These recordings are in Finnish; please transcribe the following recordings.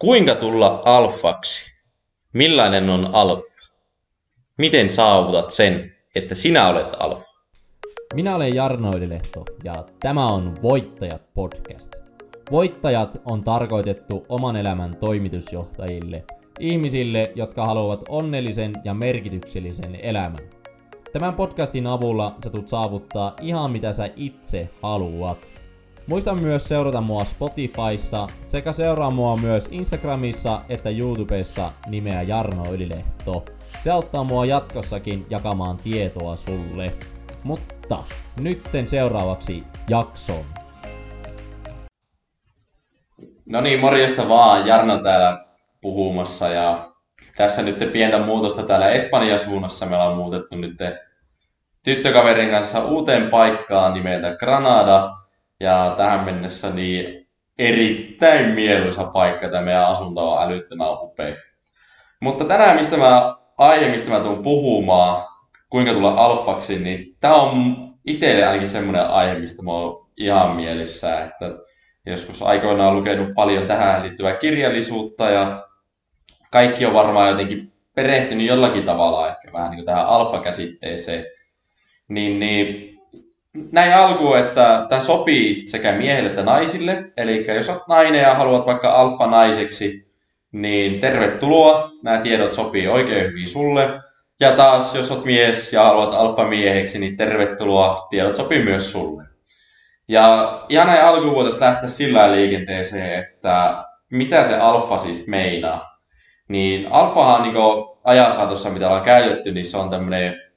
Kuinka tulla alfaksi? Millainen on alfa? Miten saavutat sen, että sinä olet alfa? Minä olen Jarno Ylilehto ja tämä on Voittajat podcast. Voittajat on tarkoitettu oman elämän toimitusjohtajille, ihmisille, jotka haluavat onnellisen ja merkityksellisen elämän. Tämän podcastin avulla sä tulet saavuttaa ihan mitä sä itse haluat. Muista myös seurata mua Spotifyssa sekä seuraa mua myös Instagramissa että YouTubessa nimeä Jarno Ylilehto. Se auttaa mua jatkossakin jakamaan tietoa sulle. Mutta nytten seuraavaksi jakson. No niin, morjesta vaan. Jarno täällä puhumassa ja tässä nyt pientä muutosta täällä Espanjan suunnassa. Me ollaan muutettu nyt tyttökaverin kanssa uuteen paikkaan nimeltä Granada. Ja tähän mennessä niin erittäin mieluisa paikka. Tämä meidän asunto on älyttömän upea. Mutta tänään, mistä mä, aihe, mistä mä tuun puhumaan, kuinka tulla alfaksi, niin tämä on itselle ainakin semmoinen aihe, mistä mä oon ihan mielessä, että joskus aikoinaan lukenut paljon tähän liittyvää kirjallisuutta ja kaikki on varmaan jotenkin perehtynyt jollakin tavalla ehkä vähän niin kuin tähän alfa-käsitteeseen. Niin, niin näin alkuun, että tämä sopii sekä miehille että naisille. Eli jos olet nainen ja haluat vaikka alfa-naiseksi, niin tervetuloa. Nämä tiedot sopii oikein hyvin sulle. Ja taas, jos olet mies ja haluat alfa-mieheksi, niin tervetuloa. Tiedot sopii myös sulle. Ja ihan näin alkuun voitaisiin lähteä sillä liikenteeseen, että mitä se alfa siis meinaa. Niin alfahan niin ajan saatossa, mitä ollaan käytetty, niin se on tämmöinen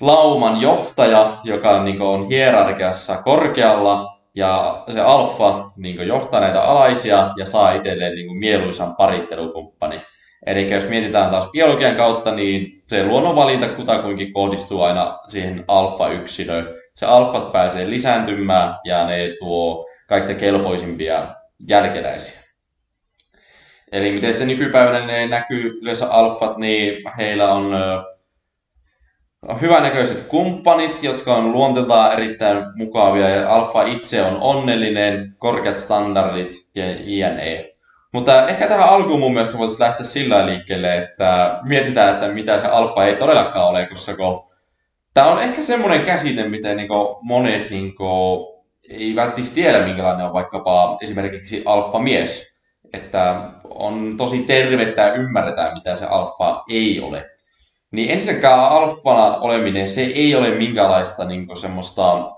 lauman johtaja, joka niin on hierarkiassa korkealla, ja se alfa niin johtaa näitä alaisia ja saa itselleen niin mieluisan parittelukumppani. Eli jos mietitään taas biologian kautta, niin se luonnonvalinta kutakuinkin kohdistuu aina siihen alfa-yksilöön. Se alfat pääsee lisääntymään ja ne tuo kaikista kelpoisimpia jälkeläisiä. Eli miten sitten nykypäivänä ne näkyy yleensä alfat, niin heillä on hyvänäköiset kumppanit, jotka on luonteeltaan erittäin mukavia ja alfa itse on onnellinen, korkeat standardit ja jne. Mutta ehkä tähän alkuun mun mielestä voitaisiin lähteä sillä liikkeelle, että mietitään, että mitä se alfa ei todellakaan ole, koska tämä on ehkä semmoinen käsite, miten niin monet niin ei välttämättä tiedä, minkälainen on vaikkapa esimerkiksi alfa-mies. Että on tosi tervettä ymmärretään, mitä se alfa ei ole. Niin ensinnäkään alfana oleminen, se ei ole minkäänlaista niin semmoista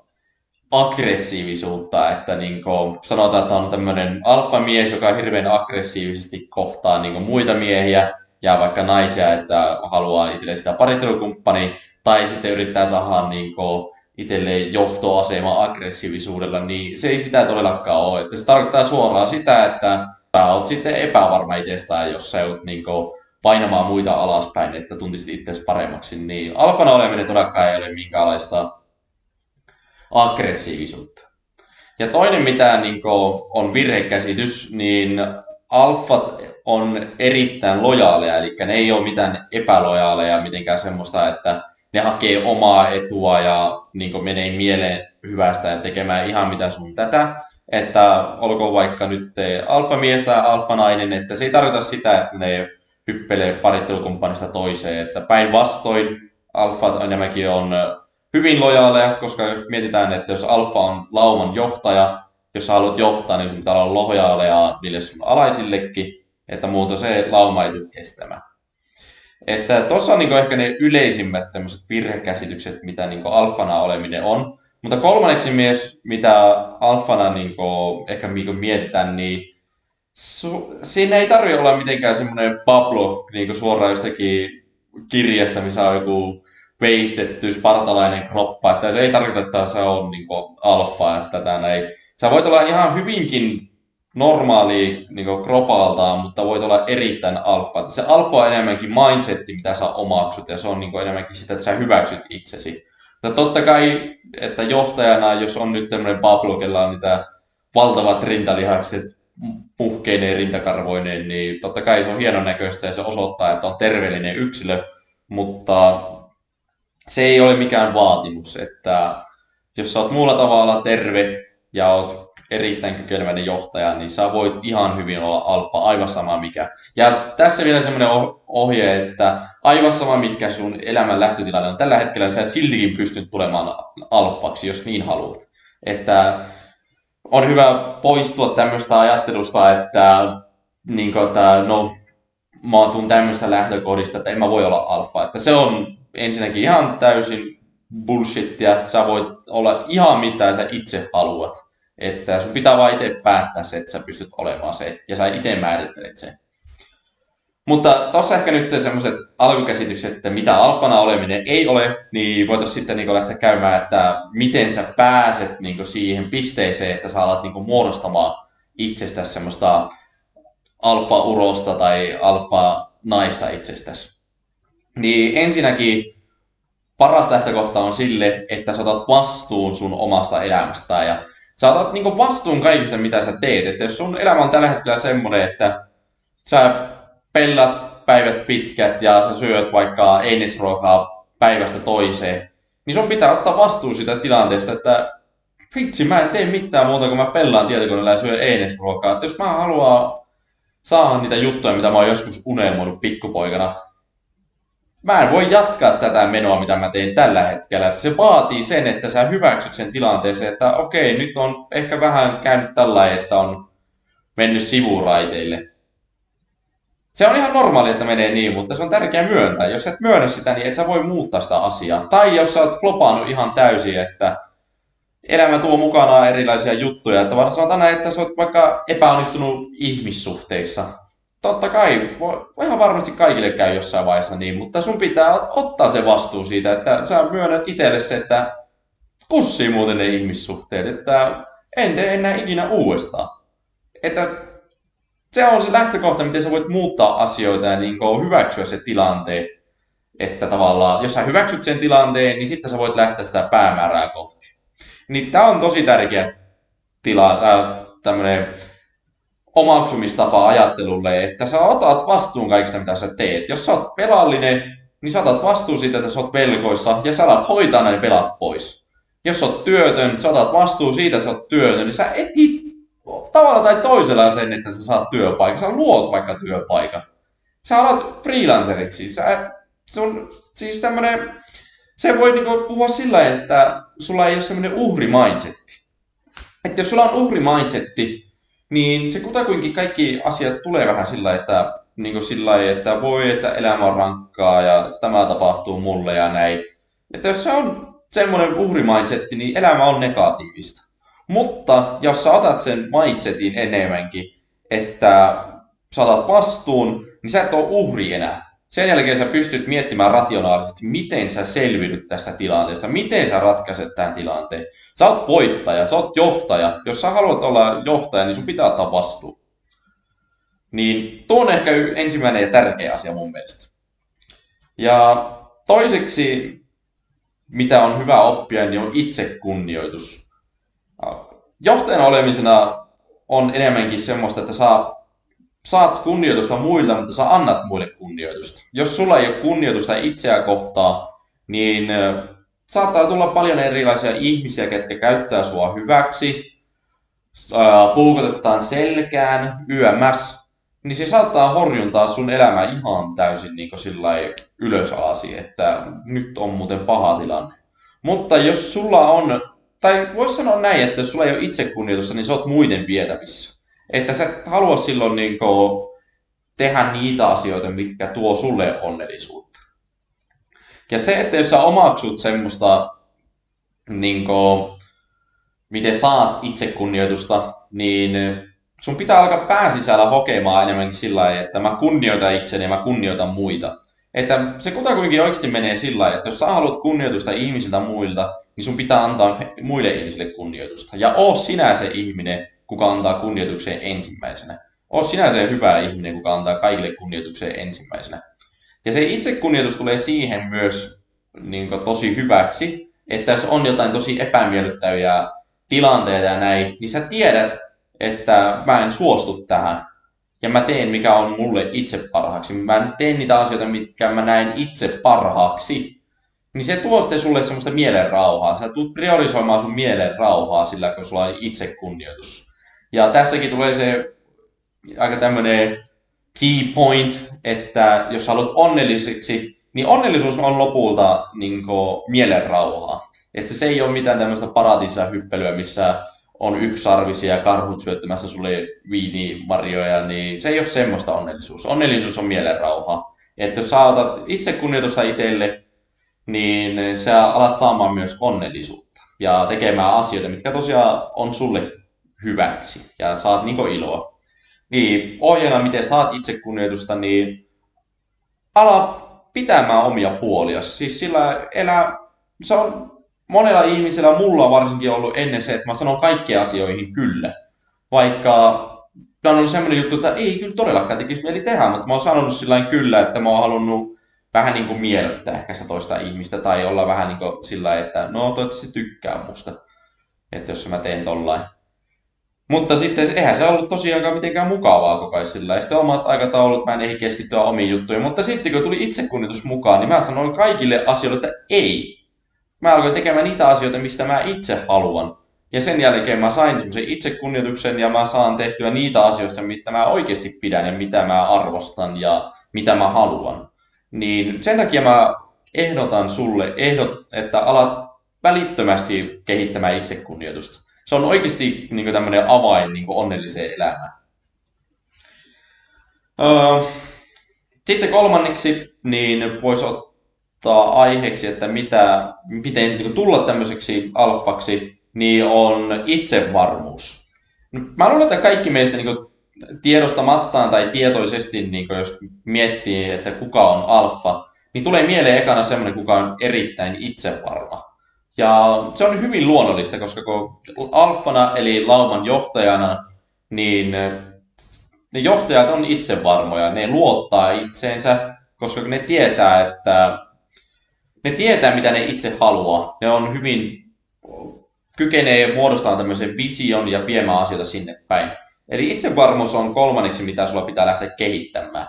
aggressiivisuutta, että niin kuin, sanotaan, että on tämmöinen alfamies, joka hirveän aggressiivisesti kohtaa niin muita miehiä ja vaikka naisia, että haluaa itselle sitä parittelukumppania, tai sitten yrittää saada niin itselleen johtoasema aggressiivisuudella, niin se ei sitä todellakaan ole. Että se tarkoittaa suoraan sitä, että sä oot sitten epävarma itsestään, jos sä oot niin painamaan muita alaspäin, että tuntisit itseäsi paremmaksi, niin alfana oleminen todellakaan ei ole minkäänlaista aggressiivisuutta. Ja toinen, mitä niin on virhekäsitys, niin alfat on erittäin lojaaleja, eli ne ei ole mitään epälojaaleja, mitenkään semmoista, että ne hakee omaa etua ja niin menee mieleen hyvästä ja tekemään ihan mitä sun tätä. Että olkoon vaikka nyt alfamies tai alfanainen, että se ei tarkoita sitä, että ne hyppelee parittelukumppanista toiseen. Että päinvastoin alfat enemmänkin on hyvin lojaaleja, koska jos mietitään, että jos alfa on lauman johtaja, jos sä haluat johtaa, niin sun pitää olla lojaaleja niille sun alaisillekin, että muuta se lauma ei tule kestämään. Että tuossa on niin ehkä ne yleisimmät tämmöiset virhekäsitykset, mitä niin alfana oleminen on. Mutta kolmanneksi mies, mitä alfana niin ehkä niin mietitään, niin su- siinä ei tarvitse olla mitenkään semmoinen Pablo niin suoraan jostakin kirjasta, missä on joku veistetty spartalainen kroppa, että se ei tarkoita, että se on niin alfa, että tämä ei. Sä voit olla ihan hyvinkin normaali niin kropaltaan, mutta voit olla erittäin alfa. Että se alfa on enemmänkin mindsetti, mitä sä omaksut, ja se on niin enemmänkin sitä, että sä hyväksyt itsesi. Mutta totta kai, että johtajana, jos on nyt tämmöinen Pablo, on niitä valtavat rintalihakset, puhkeineen rintakarvoineen, niin totta kai se on hienon näköistä ja se osoittaa, että on terveellinen yksilö, mutta se ei ole mikään vaatimus, että jos sä oot muulla tavalla terve ja oot erittäin kykeneväinen johtaja, niin sä voit ihan hyvin olla alfa, aivan sama mikä. Ja tässä vielä semmoinen ohje, että aivan sama mikä sun elämän lähtötilanne on tällä hetkellä, niin sä et siltikin pysty tulemaan alfaksi, jos niin haluat. Että on hyvä poistua tämmöistä ajattelusta, että, niin kuin, että no, mä tuun tämmöistä lähtökohdista, että en mä voi olla alfa. Että se on ensinnäkin ihan täysin bullshittia. Sä voit olla ihan mitä sä itse haluat. Että sun pitää vaan itse päättää se, että sä pystyt olemaan se, ja sä itse määrittelet sen. Mutta tossa ehkä nyt semmoiset alkukäsitykset, että mitä alfana oleminen ei ole, niin voitaisiin sitten niin lähteä käymään, että miten sä pääset niin siihen pisteeseen, että sä alat niin muodostamaan itsestäsi semmoista alfa-urosta tai alfa-naista itsestäsi. Niin ensinnäkin paras lähtökohta on sille, että sä otat vastuun sun omasta elämästä ja sä otat niin vastuun kaikista, mitä sä teet. Että jos sun elämä on tällä hetkellä semmoinen, että sä pellat päivät pitkät ja sä syöt vaikka einesruokaa päivästä toiseen, niin sun pitää ottaa vastuu siitä tilanteesta, että vitsi, mä en tee mitään muuta kuin mä pellaan tietokoneella ja syön einesruokaa. Jos mä haluan saada niitä juttuja, mitä mä oon joskus unelmoinut pikkupoikana, mä en voi jatkaa tätä menoa, mitä mä teen tällä hetkellä. Että se vaatii sen, että sä hyväksyt sen tilanteeseen, että okei, nyt on ehkä vähän käynyt tällä että on mennyt sivuraiteille. Se on ihan normaali, että menee niin, mutta se on tärkeää myöntää. Jos et myönnä sitä, niin et sä voi muuttaa sitä asiaa. Tai jos sä oot flopannut ihan täysin, että elämä tuo mukanaan erilaisia juttuja. Että vaan sanotaan että sä oot vaikka epäonnistunut ihmissuhteissa totta kai, voi, ihan varmasti kaikille käy jossain vaiheessa niin, mutta sun pitää ottaa se vastuu siitä, että sä myönnät itselle se, että kussii muuten ne ihmissuhteet, että en tee enää ikinä uudestaan. Että se on se lähtökohta, miten sä voit muuttaa asioita ja niin hyväksyä se tilanteen. Että tavallaan, jos sä hyväksyt sen tilanteen, niin sitten sä voit lähteä sitä päämäärää kohti. Niin tää on tosi tärkeä tila, tämmönen omaksumistapa ajattelulle, että sä otat vastuun kaikista, mitä sä teet. Jos sä oot pelallinen, niin sä otat vastuun siitä, että sä oot velkoissa ja sä alat hoitaa näin pelat pois. Jos sä oot työtön, sä otat vastuun siitä, että sä oot työtön, niin sä etit tavalla tai toisella sen, että sä saat työpaikan. Sä luot vaikka työpaikan. Sä alat freelanceriksi. Sä, se on siis tämmönen, se voi niinku puhua sillä että sulla ei ole semmoinen uhri mindsetti. Että jos sulla on uhri mindsetti, niin se kutakuinkin kaikki asiat tulee vähän sillä että, niin kuin sillä että voi, että elämä on rankkaa ja tämä tapahtuu mulle ja näin. Että jos se on semmoinen uhrimindsetti, niin elämä on negatiivista. Mutta jos sä otat sen mindsetin enemmänkin, että sä otat vastuun, niin sä et ole uhri enää. Sen jälkeen sä pystyt miettimään rationaalisesti, miten sä selviydyt tästä tilanteesta, miten sä ratkaiset tämän tilanteen. Sä oot voittaja, sä oot johtaja. Jos sä haluat olla johtaja, niin sun pitää ottaa vastuu. Niin tuo on ehkä ensimmäinen ja tärkeä asia mun mielestä. Ja toiseksi, mitä on hyvä oppia, niin on itsekunnioitus. Johtajana olemisena on enemmänkin semmoista, että saa saat kunnioitusta muilta, mutta sä annat muille kunnioitusta. Jos sulla ei ole kunnioitusta itseä kohtaan, niin saattaa tulla paljon erilaisia ihmisiä, ketkä käyttää sua hyväksi, puukotetaan selkään, yömäs, niin se saattaa horjuntaa sun elämää ihan täysin niin sillä ylösalasi, että nyt on muuten paha tilanne. Mutta jos sulla on, tai voisi sanoa näin, että jos sulla ei ole itsekunnioitusta, niin sä oot muiden vietävissä. Että sä et halua silloin niin kuin, tehdä niitä asioita, mitkä tuo sulle onnellisuutta. Ja se, että jos sä omaksut semmoista, niin kuin, miten saat itsekunnioitusta, niin sun pitää alkaa pääsisällä hokemaan enemmänkin sillä lailla, että mä kunnioitan itseni ja mä kunnioitan muita. Että se kutakuinkin oikeasti menee sillä lailla, että jos sä haluat kunnioitusta ihmisiltä muilta, niin sun pitää antaa muille ihmisille kunnioitusta. Ja oo sinä se ihminen, kuka antaa kunnioitukseen ensimmäisenä. Oo sinä se hyvä ihminen, kuka antaa kaikille kunnioitukseen ensimmäisenä. Ja se itsekunnioitus tulee siihen myös niin kuin, tosi hyväksi, että jos on jotain tosi epämiellyttäviä tilanteita ja näin, niin sä tiedät, että mä en suostu tähän. Ja mä teen, mikä on mulle itse parhaaksi. Mä teen niitä asioita, mitkä mä näen itse parhaaksi. niin se tuo sitten sulle semmoista mielen rauhaa. Sä tulet priorisoimaan sun mielen rauhaa sillä, kun sulla on itsekunnioitus. Ja tässäkin tulee se aika tämmöinen key point, että jos haluat onnelliseksi, niin onnellisuus on lopulta niin mielen rauhaa. Että se ei ole mitään tämmöistä paratiisissa hyppelyä, missä on yksarvisia karhut syöttämässä sulle viinimarjoja, niin se ei ole semmoista onnellisuus. Onnellisuus on mielen rauha. Että jos sä otat itse kunnioitusta itselle, niin sä alat saamaan myös onnellisuutta ja tekemään asioita, mitkä tosiaan on sulle hyväksi ja saat niinku iloa. Niin ohjeena, miten saat itsekunnioitusta, niin ala pitämään omia puolia. Siis sillä elää, se on monella ihmisellä, mulla on varsinkin ollut ennen se, että mä sanon kaikkiin asioihin kyllä. Vaikka tämä on ollut semmoinen juttu, että ei kyllä todellakaan tekisi mieli tehdä, mutta mä oon sanonut sillä kyllä, että mä oon halunnut vähän niin kuin miellyttää ehkä sitä toista ihmistä tai olla vähän niin kuin sillä että no toivottavasti tykkää musta, että jos mä teen tollain. Mutta sitten eihän se ollut tosiaan mitenkään mukavaa koko ajan sillä. Ja sitten omat aikataulut, mä en ehdi keskittyä omiin juttuihin. Mutta sitten kun tuli itsekunnitus mukaan, niin mä sanoin kaikille asioille, että ei. Mä alkoin tekemään niitä asioita, mistä mä itse haluan. Ja sen jälkeen mä sain semmoisen itsekunnioituksen ja mä saan tehtyä niitä asioita, mitä mä oikeasti pidän ja mitä mä arvostan ja mitä mä haluan. Niin sen takia mä ehdotan sulle, ehdot, että alat välittömästi kehittämään itsekunnioitusta. Se on oikeasti niin tämmöinen avain niin onnelliseen elämään. Öö, sitten kolmanneksi niin voisi ottaa aiheeksi, että mitä, miten niin tulla tämmöiseksi alfaksi, niin on itsevarmuus. Mä luulen, että kaikki meistä niin tiedostamattaan tai tietoisesti, niin jos miettii, että kuka on alfa, niin tulee mieleen ekana semmoinen, kuka on erittäin itsevarma. Ja se on hyvin luonnollista, koska kun alfana eli lauman johtajana, niin ne johtajat on itsevarmoja, ne luottaa itseensä, koska ne tietää, että ne tietää, mitä ne itse haluaa. Ne on hyvin, kykenee muodostamaan tämmöisen vision ja viemään asioita sinne päin. Eli itsevarmuus on kolmanneksi, mitä sulla pitää lähteä kehittämään.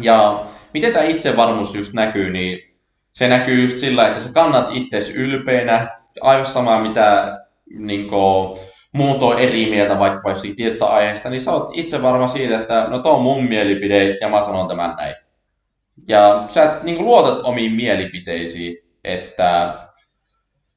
Ja miten tämä itsevarmuus just näkyy, niin se näkyy just sillä, että sä kannat itsesi ylpeänä, aivan samaa mitä niin kuin, muut on eri mieltä vaikka siitä tietystä aiheesta, niin sä oot itse varma siitä, että no tuo on mun mielipide ja mä sanon tämän näin. Ja sä et niin kuin, luotat omiin mielipiteisiin, että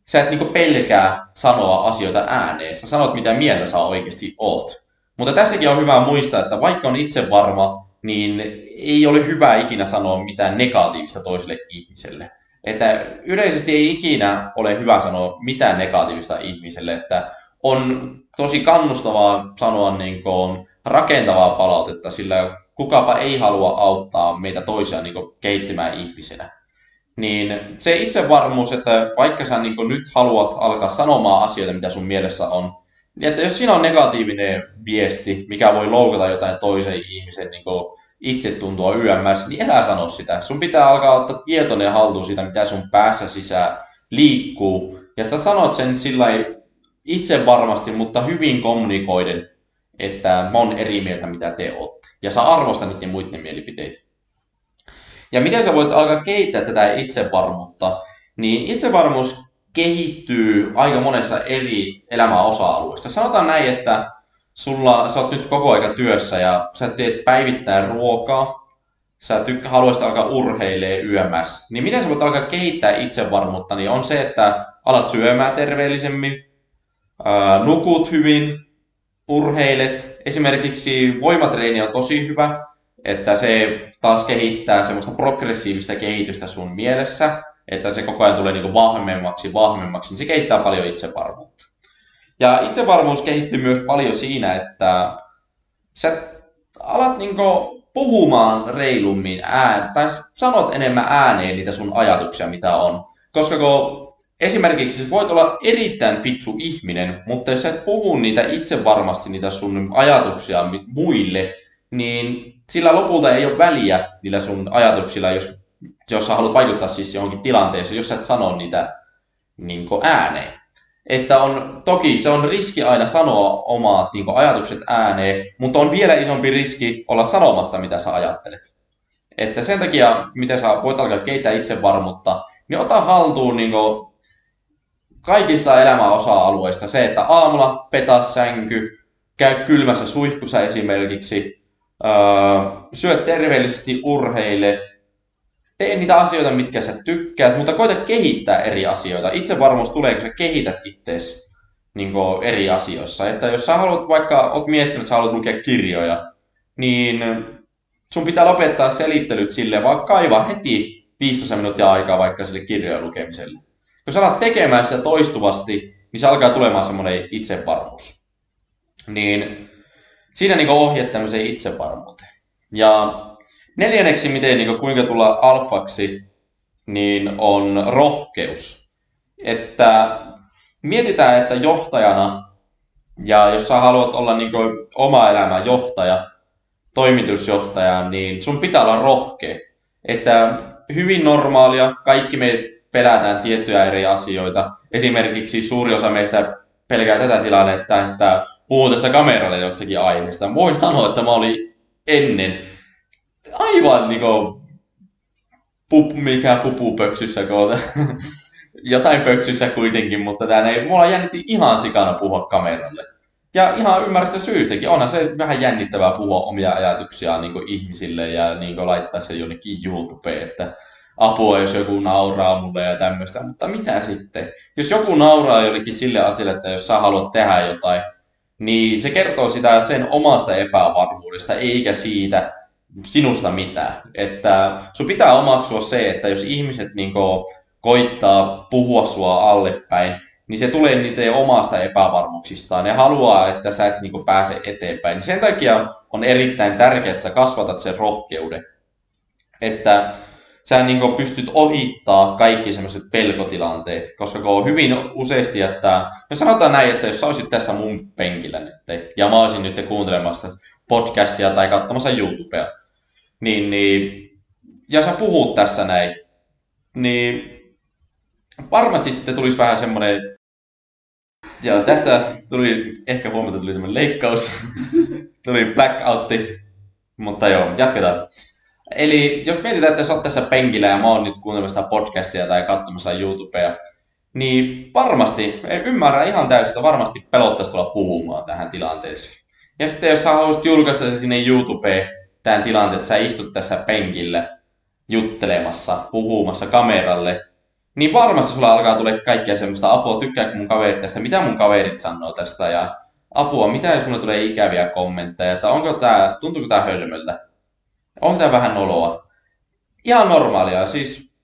sä et niin pelkää sanoa asioita ääneen. Sä sanot, mitä mieltä sä oikeasti oot. Mutta tässäkin on hyvä muistaa, että vaikka on itse varma, niin ei ole hyvä ikinä sanoa mitään negatiivista toiselle ihmiselle. Että yleisesti ei ikinä ole hyvä sanoa mitään negatiivista ihmiselle, että on tosi kannustavaa sanoa niin kuin rakentavaa palautetta, sillä kukapa ei halua auttaa meitä toisia niin kuin kehittymään ihmisenä. Niin se itsevarmuus, että vaikka sä niin nyt haluat alkaa sanomaan asioita, mitä sun mielessä on, niin että jos siinä on negatiivinen viesti, mikä voi loukata jotain toisen ihmisen niin itsetuntoa YMS, niin älä sano sitä. Sun pitää alkaa ottaa tietoinen haltuun siitä, mitä sun päässä sisään liikkuu. Ja sä sanot sen sillä itse varmasti, mutta hyvin kommunikoiden, että mä oon eri mieltä, mitä te ootte. Ja sä arvostat niiden muiden mielipiteitä. Ja miten sä voit alkaa kehittää tätä itsevarmuutta, niin itsevarmuus kehittyy aika monessa eri elämän osa-alueessa. Sanotaan näin, että sulla, sä oot nyt koko aika työssä ja sä teet päivittäin ruokaa, sä tykkä, haluaisit alkaa urheilee yömässä, niin miten sä voit alkaa kehittää itsevarmuutta, niin on se, että alat syömään terveellisemmin, ää, nukut hyvin, urheilet. Esimerkiksi voimatreeni on tosi hyvä, että se taas kehittää semmoista progressiivista kehitystä sun mielessä että se koko ajan tulee niin vahvemmaksi, vahvemmaksi, niin se kehittää paljon itsevarmuutta. Ja itsevarmuus kehittyy myös paljon siinä, että sä alat niin puhumaan reilummin ään, tai sanot enemmän ääneen niitä sun ajatuksia, mitä on. Koska kun esimerkiksi voit olla erittäin fiksu ihminen, mutta jos sä et puhu niitä itse varmasti niitä sun ajatuksia muille, niin sillä lopulta ei ole väliä niillä sun ajatuksilla, jos jos sä haluat vaikuttaa siis johonkin tilanteeseen, jos sä et sano niitä niin ääneen. Että on, toki se on riski aina sanoa omat niin ajatukset ääneen, mutta on vielä isompi riski olla sanomatta, mitä sä ajattelet. Että sen takia, miten sä voit alkaa kehittää itsevarmuutta, niin ota haltuun niin kaikista elämän osa-alueista se, että aamulla petaa sänky, käy kylmässä suihkussa esimerkiksi, öö, syö terveellisesti urheille, tee niitä asioita, mitkä sä tykkäät, mutta koita kehittää eri asioita. Itsevarmuus tulee, kun sä kehität itseäsi niin eri asioissa. Että jos sä haluat vaikka, oot miettinyt, että sä haluat lukea kirjoja, niin sun pitää lopettaa selittelyt sille, vaan kaiva heti 15 minuuttia aikaa vaikka sille kirjojen lukemiselle. Jos alat tekemään sitä toistuvasti, niin se alkaa tulemaan semmoinen itsevarmuus. Niin siinä niin ohjeet tämmöiseen itsevarmuuteen. Ja neljänneksi, miten niin kuinka tulla alfaksi, niin on rohkeus. Että mietitään, että johtajana, ja jos sä haluat olla niin oma elämän johtaja, toimitusjohtaja, niin sun pitää olla rohkea. Että hyvin normaalia, kaikki me pelätään tiettyjä eri asioita. Esimerkiksi suuri osa meistä pelkää tätä tilannetta, että puhuu tässä kameralle jossakin aiheesta. Voin sanoa, että mä olin ennen aivan niinku pup, mikä pupu pöksyssä koota. Jotain pöksyssä kuitenkin, mutta tää ei, mulla jännitti ihan sikana puhua kameralle. Ja ihan ymmärrästä syystäkin. Onhan se vähän jännittävää puhua omia ajatuksiaan niin ihmisille ja niin laittaa se jonnekin YouTubeen, että apua, jos joku nauraa mulle ja tämmöistä. Mutta mitä sitten? Jos joku nauraa jollekin sille asialle, että jos sä haluat tehdä jotain, niin se kertoo sitä sen omasta epävarmuudesta, eikä siitä sinusta mitään. Että sun pitää omaksua se, että jos ihmiset niin koittaa puhua sua allepäin, niin se tulee niiden omasta epävarmuuksistaan. Ne haluaa, että sä et niin pääse eteenpäin. Sen takia on erittäin tärkeää, että sä kasvatat sen rohkeuden. Että sä niin pystyt ohittaa kaikki semmoiset pelkotilanteet, koska kun on hyvin useasti, että no sanotaan näin, että jos sä olisit tässä mun penkillä nyt, ja mä olisin nyt kuuntelemassa podcastia tai katsomassa YouTubea, niin, niin ja sä puhut tässä näin, niin varmasti sitten tulisi vähän semmoinen, ja tästä tuli, ehkä huomata tuli tämmöinen leikkaus, tuli blackoutti, mutta joo, jatketaan. Eli jos mietitään, että sä oot tässä penkillä ja mä oon nyt kuuntelemassa podcastia tai katsomassa YouTubea, niin varmasti, ymmärrän ihan täysin, että varmasti pelottaisi tulla puhumaan tähän tilanteeseen. Ja sitten jos sä haluaisit julkaista se sinne YouTubeen, tämän tilanteen, että sä istut tässä penkillä juttelemassa, puhumassa kameralle, niin varmasti sulla alkaa tulla kaikkia semmoista apua, tykkääkö mun kaverit tästä, mitä mun kaverit sanoo tästä ja apua, mitä jos mulle tulee ikäviä kommentteja, että onko tää, tuntuuko tää hölmöltä on tämä vähän noloa. Ihan normaalia, siis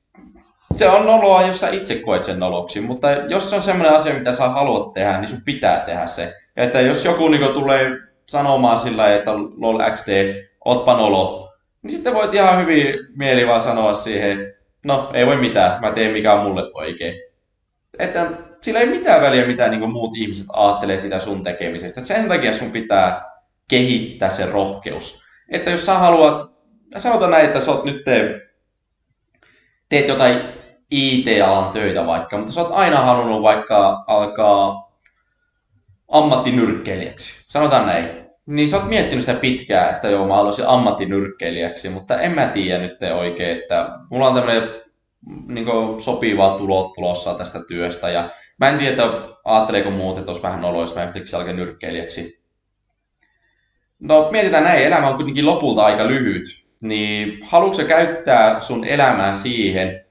se on noloa, jos sä itse koet sen noloksi, mutta jos se on semmoinen asia, mitä sä haluat tehdä, niin sun pitää tehdä se. Ja että jos joku niin tulee sanomaan sillä että lol XD, ootpa nolo, niin sitten voit ihan hyvin mieli vaan sanoa siihen, no ei voi mitään, mä teen mikä on mulle oikein. Että sillä ei mitään väliä, mitä niin muut ihmiset ajattelee sitä sun tekemisestä. Sen takia sun pitää kehittää se rohkeus. Että jos sä haluat sanotaan näin, että sä oot nyt te, teet jotain IT-alan töitä vaikka, mutta sä oot aina halunnut vaikka alkaa ammattinyrkkeilijäksi. Sanotaan näin. Niin sä oot miettinyt sitä pitkään, että joo, mä haluaisin ammattinyrkkeilijäksi, mutta en mä tiedä nyt oikein, että mulla on tämmöinen niin sopiva tulot tulossa tästä työstä ja mä en tiedä, ajatteleeko muut, että olisi vähän oloista, mä yhtäkkiä alkaa nyrkkeilijäksi. No mietitään näin, elämä on kuitenkin lopulta aika lyhyt niin haluatko käyttää sun elämää siihen,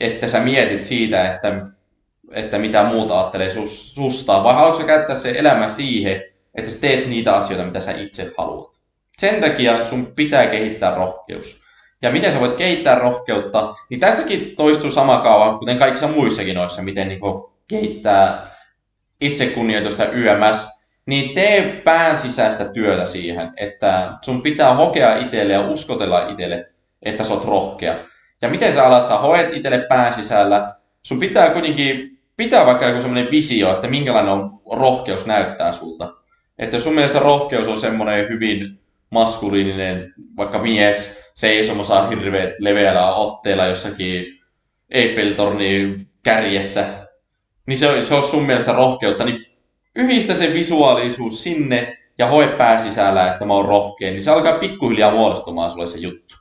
että sä mietit siitä, että, että mitä muuta ajattelee sus, susta, vai haluatko käyttää se elämä siihen, että sä teet niitä asioita, mitä sä itse haluat. Sen takia sun pitää kehittää rohkeus. Ja miten sä voit kehittää rohkeutta, niin tässäkin toistuu sama kaava, kuten kaikissa muissakin noissa, miten niin kehittää itsekunnioitusta YMS, niin tee pään sisäistä työtä siihen, että sun pitää hokea itselle ja uskotella itselle, että sä oot rohkea. Ja miten sä alat, sä hoet itselle pään sisällä, sun pitää kuitenkin pitää vaikka joku semmoinen visio, että minkälainen on rohkeus näyttää sulta. Että sun mielestä rohkeus on semmoinen hyvin maskuliininen, vaikka mies seisomassa hirveät leveällä otteella jossakin Eiffeltornin kärjessä, niin se, se on sun mielestä rohkeutta, niin yhdistä se visuaalisuus sinne ja hoe pää sisällä, että mä oon rohkea, niin se alkaa pikkuhiljaa muodostumaan sulle se juttu.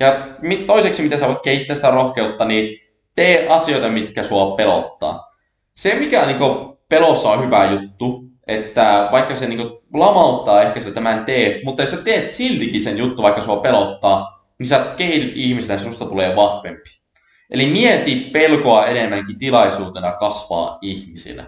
Ja toiseksi, mitä sä voit kehittää sitä rohkeutta, niin tee asioita, mitkä sua pelottaa. Se, mikä niinku pelossa on hyvä juttu, että vaikka se niinku lamauttaa ehkä sitä, että mä en tee, mutta jos sä teet siltikin sen juttu, vaikka sua pelottaa, niin sä kehityt ihmisenä ja susta tulee vahvempi. Eli mieti pelkoa enemmänkin tilaisuutena kasvaa ihmisinä.